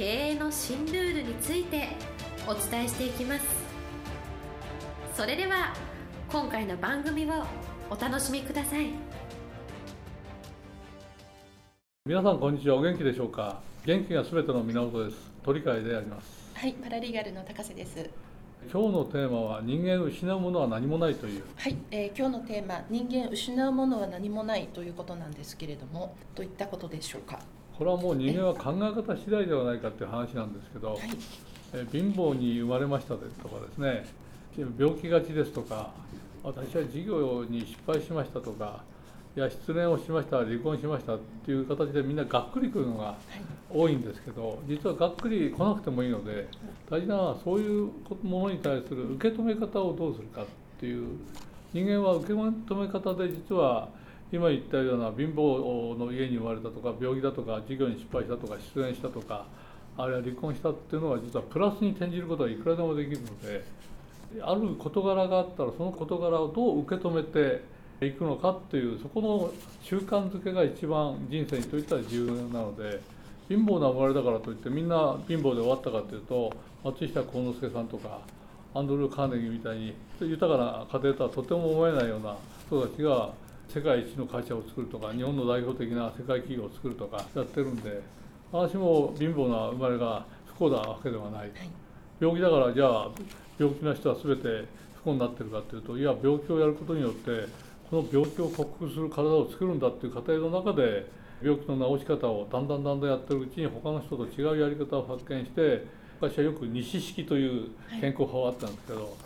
経営の新ルールについてお伝えしていきます。それでは今回の番組をお楽しみください。皆さんこんにちは。お元気でしょうか？元気がすべての源です。鳥飼であります。はいパラリーガルの高瀬です。今日のテーマは人間失うものは何もないという。はい、えー、今日のテーマ人間失うものは何もないということなんですけれどもどういったことでしょうか？これはもう人間は考え方次第ではないかっていう話なんですけど、はい、え貧乏に生まれましたですとかですね病気がちですとか私は事業に失敗しましたとかいや失恋をしました離婚しましたっていう形でみんながっくりくるのが多いんですけど実はがっくり来なくてもいいので大事なのはそういうものに対する受け止め方をどうするかっていう人間は受け止め方で実は今言ったような貧乏の家に生まれたとか病気だとか事業に失敗したとか失恋したとかあるいは離婚したっていうのは実はプラスに転じることはいくらでもできるのである事柄があったらその事柄をどう受け止めていくのかっていうそこの習慣づけが一番人生にといっては重要なので貧乏な生まれだからといってみんな貧乏で終わったかっていうと松下幸之助さんとかアンドルー・カーネギーみたいに豊かな家庭とはとても思えないような人たちが世界一の会社を作るとか日本の代表的な世界企業を作るとかやってるんで私も貧乏な生まれが不幸なわけではない、はい、病気だからじゃあ病気の人は全て不幸になってるかっていうといや病気をやることによってこの病気を克服する体を作るんだっていう過程の中で病気の治し方をだんだんだんだんやってるうちに他の人と違うやり方を発見して私はよく西式という健康法があったんですけど、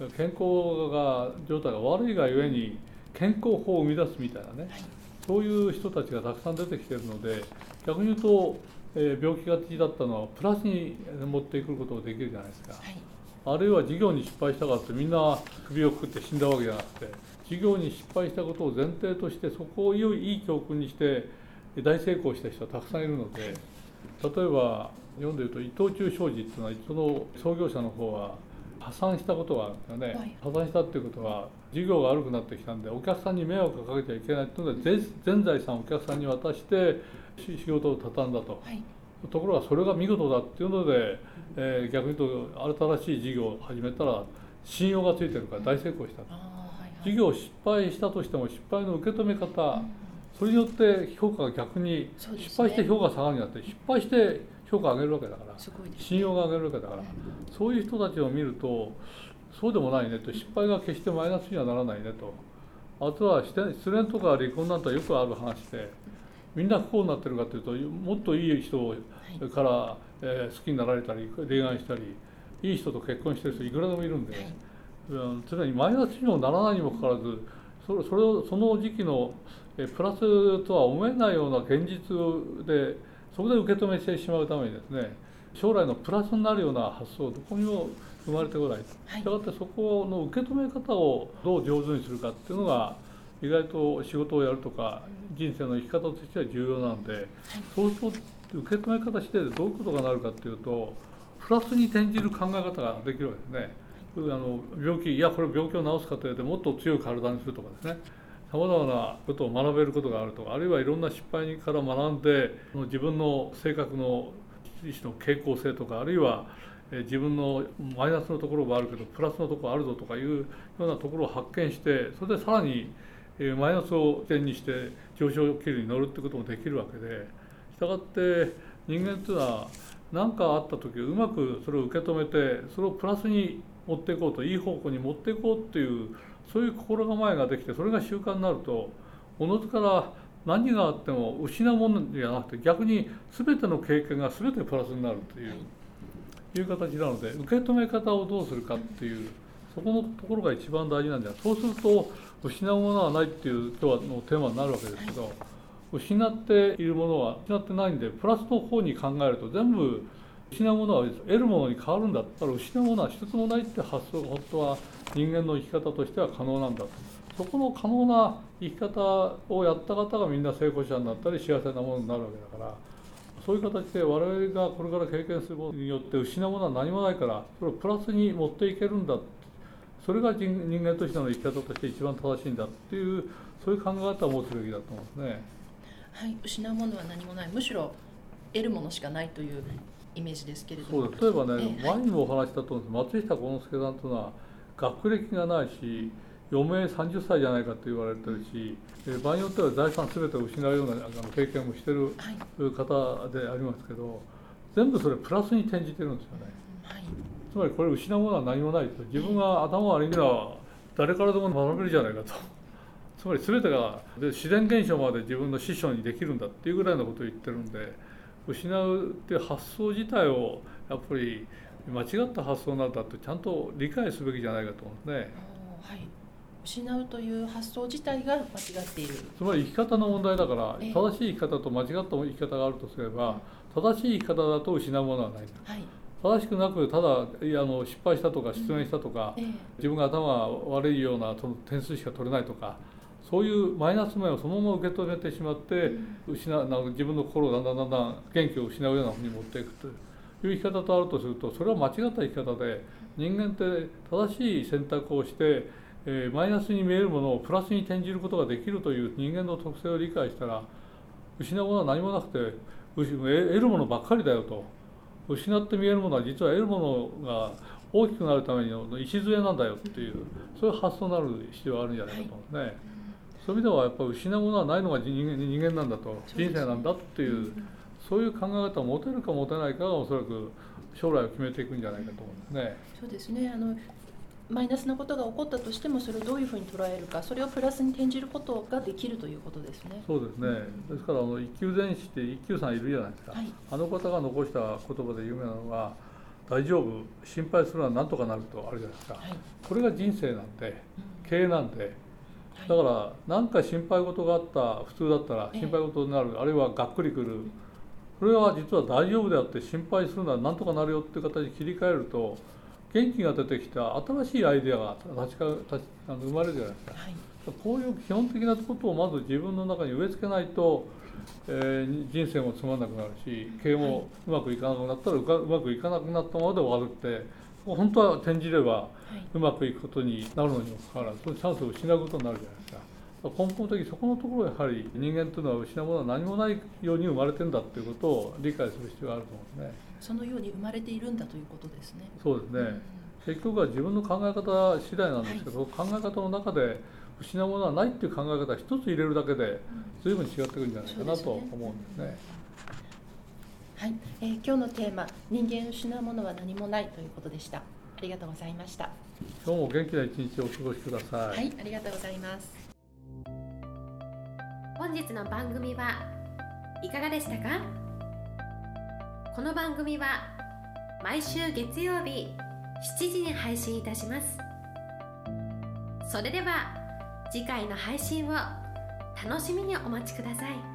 はい、健康が状態が悪いがゆえに健康法を生み出すみたいなね、はい、そういう人たちがたくさん出てきてるので逆に言うと、えー、病気がちだったのはプラスに持ってくることができるじゃないですか、はい、あるいは事業に失敗したからってみんな首をくくって死んだわけじゃなくて事業に失敗したことを前提としてそこを良いいい教訓にして大成功した人はたくさんいるので例えば読んでると伊藤忠商事っていうのはその創業者の方は破産したことがあるんですよね、はい、破産したっていうことは事業が悪くなってきたんでお客さんに迷惑をかけちゃいけないっていうので全財産をお客さんに渡して仕事を畳んだと、はい、ところがそれが見事だっていうので、えー、逆に言うと新しい事業を始めたら信用がついてるから大成功した、はいはい、事業失敗したとしても失敗の受け止め方、うん、それによって評価が逆に失敗して評価下がるんじゃなくて失敗して評価上げるわけだから、ね、信用が上げるわけだから、そういう人たちを見るとそうでもないねと。失敗が決してマイナスにはならないねと。あとは失恋とか離婚なんてよくある話で。みんな不幸になってるかというともっといい人から、え好きになられたり恋愛したりいい人と結婚してる人いくらでもいるんで、はい、常にマイナスにもならないにもかかわらずそれそれをその時期のプラスとは思えないような現実でそこで受け止めてしまうためにですね将来のプラスになるような発想どこにも生まれてこない。したがってそこの受け止め方をどう上手にするかっていうのが意外と仕事をやるとか人生の生き方としては重要なんで、そうすると受け止め方してでどういうことがなるかっていうとプラスに転じる考え方ができるわけですね。あの病気いやこれ病気を治す過程でもっと強い体にするとかですね。さまざまなことを学べることがあるとかあるいはいろんな失敗から学んで自分の性格の一種の傾向性とかあるいは自分のマイナスのところがあるけどプラスのところあるぞとかいうようなところを発見してそれでさらにマイナスを点にして上昇気流に乗るってこともできるわけでしたがって人間っていうのは何かあった時うまくそれを受け止めてそれをプラスに持っていこうといい方向に持っていこうっていうそういう心構えができてそれが習慣になるとおのずから何があっても失うものじゃなくて逆に全ての経験が全てプラスになるという,、いう形なので受け止め方をどうするかっていうそこのところが一番大事なんじゃないそうすると失うものはないっていう今日のテーマになるわけですけど、失っているものは失ってないんでプラスの方に考えると全部失うものは得るものに変わるんだだから失うものは一つもないって発想が本当は人間の生き方としては可能なんだと。そこの可能な生き方をやった方がみんな成功者になったり幸せなものになるわけだからそういう形で我々がこれから経験することによって失うものは何もないからそれをプラスに持っていけるんだ。それが人間としての生き方として一番正しいんだっていうそういう考え方を持つべきだと思うんですね。はい、失うものは何もない。むしろ得るものしかないというイメージですけれども。そう例えばね、前にもお話したと思うんです。松下幸之助さんというのは学歴がないし余命30歳じゃないかと言われてるし、場合によっては財産全てを失うような経験もしてる方でありますけど、全部それプラスに転じてるんですよね。はい、つまりこれ失うものは何もないと自分が頭悪いのは誰からでも学べるじゃないかと。つまり全てが自然現象まで自分の師匠にできるんだっていうぐらいのことを言ってるんで失うっていう発想自体をやっぱり間違った発想なんだとちゃんと理解すべきじゃないかと思うんですね。はい失うという発想自体が間違っている。つまり生き方の問題だから、正しい生き方と間違った生き方があるとすれば、正しい生き方だと失うものはない、はい、正しくなくただいやあの失敗したとか失言したとか、うん。え自分が頭が悪いようなその点数しか取れないとかそういうマイナス面をそのまま受け止めてしまって、うん、失なんか自分の心をだんだんだんだん元気を失うようなふうに持っていくという生き方とあるとするとそれは間違った生き方で人間って正しい選択をしてえー、マイナスに見えるものをプラスに転じることができるという人間の特性を理解したら失うものは何もなくて得るものばっかりだよと。失って見えるものは実は得るものが大きくなるための礎なんだよっていうそういう発想になる必要があるんじゃないかと思うんですね。はい、そういう意味ではやっぱり失うものはないのが人間人間なんだと。人生なんだっていうそういう考え方を持てるか持てないかがおそらく将来を決めていくんじゃないかと思うんですね。そうですね。あのマイナスなことが起こったとしてもそれをどういうふうに捉えるかそれをプラスに転じることができるということですね。そうですね、ですからあの一級前史って一級さんいるじゃないですか、はい、あの方が残した言葉で有名なのは「大丈夫心配するのはなんとかなる」とあるじゃないですか、はい、これが人生なんで、経営なんで。だから何か心配事があった普通だったら心配事になる、あるいはがっくりくる。それは実は大丈夫であって心配するのはなんとかなるよっていう形に切り替えると元気が出てきた新しいアイデアが立ちか立ちあの生まれるじゃないですか、はい、こういう基本的なことをまず自分の中に植え付けないと、えー、人生もつまんなくなるし経営もうまくいかなくなったらうかうまくいかなくなったままで終わるって本当は転じればうまくいくことになるのにもかかわらずそのチャンスを失うことになるじゃないですか。根本的にそこのところやはり人間というのは失うものは何もないように生まれてるんだということを理解する必要があると思うんですね。そのように生まれているんだということですね。そうですね。うん、結局は自分の考え方次第なんですけど、はい、考え方の中で失うものはないっていう考え方一つ入れるだけで随分違ってくるんじゃないかなと思うんですね。はい、えー、今日のテーマ人間失うものは何もないということでした。ありがとうございました。今日も元気な一日をお過ごしください。はい、ありがとうございます。本日の番組はいかがでしたか？この番組は毎週月曜日7時に配信いたしますそれでは次回の配信を楽しみにお待ちください。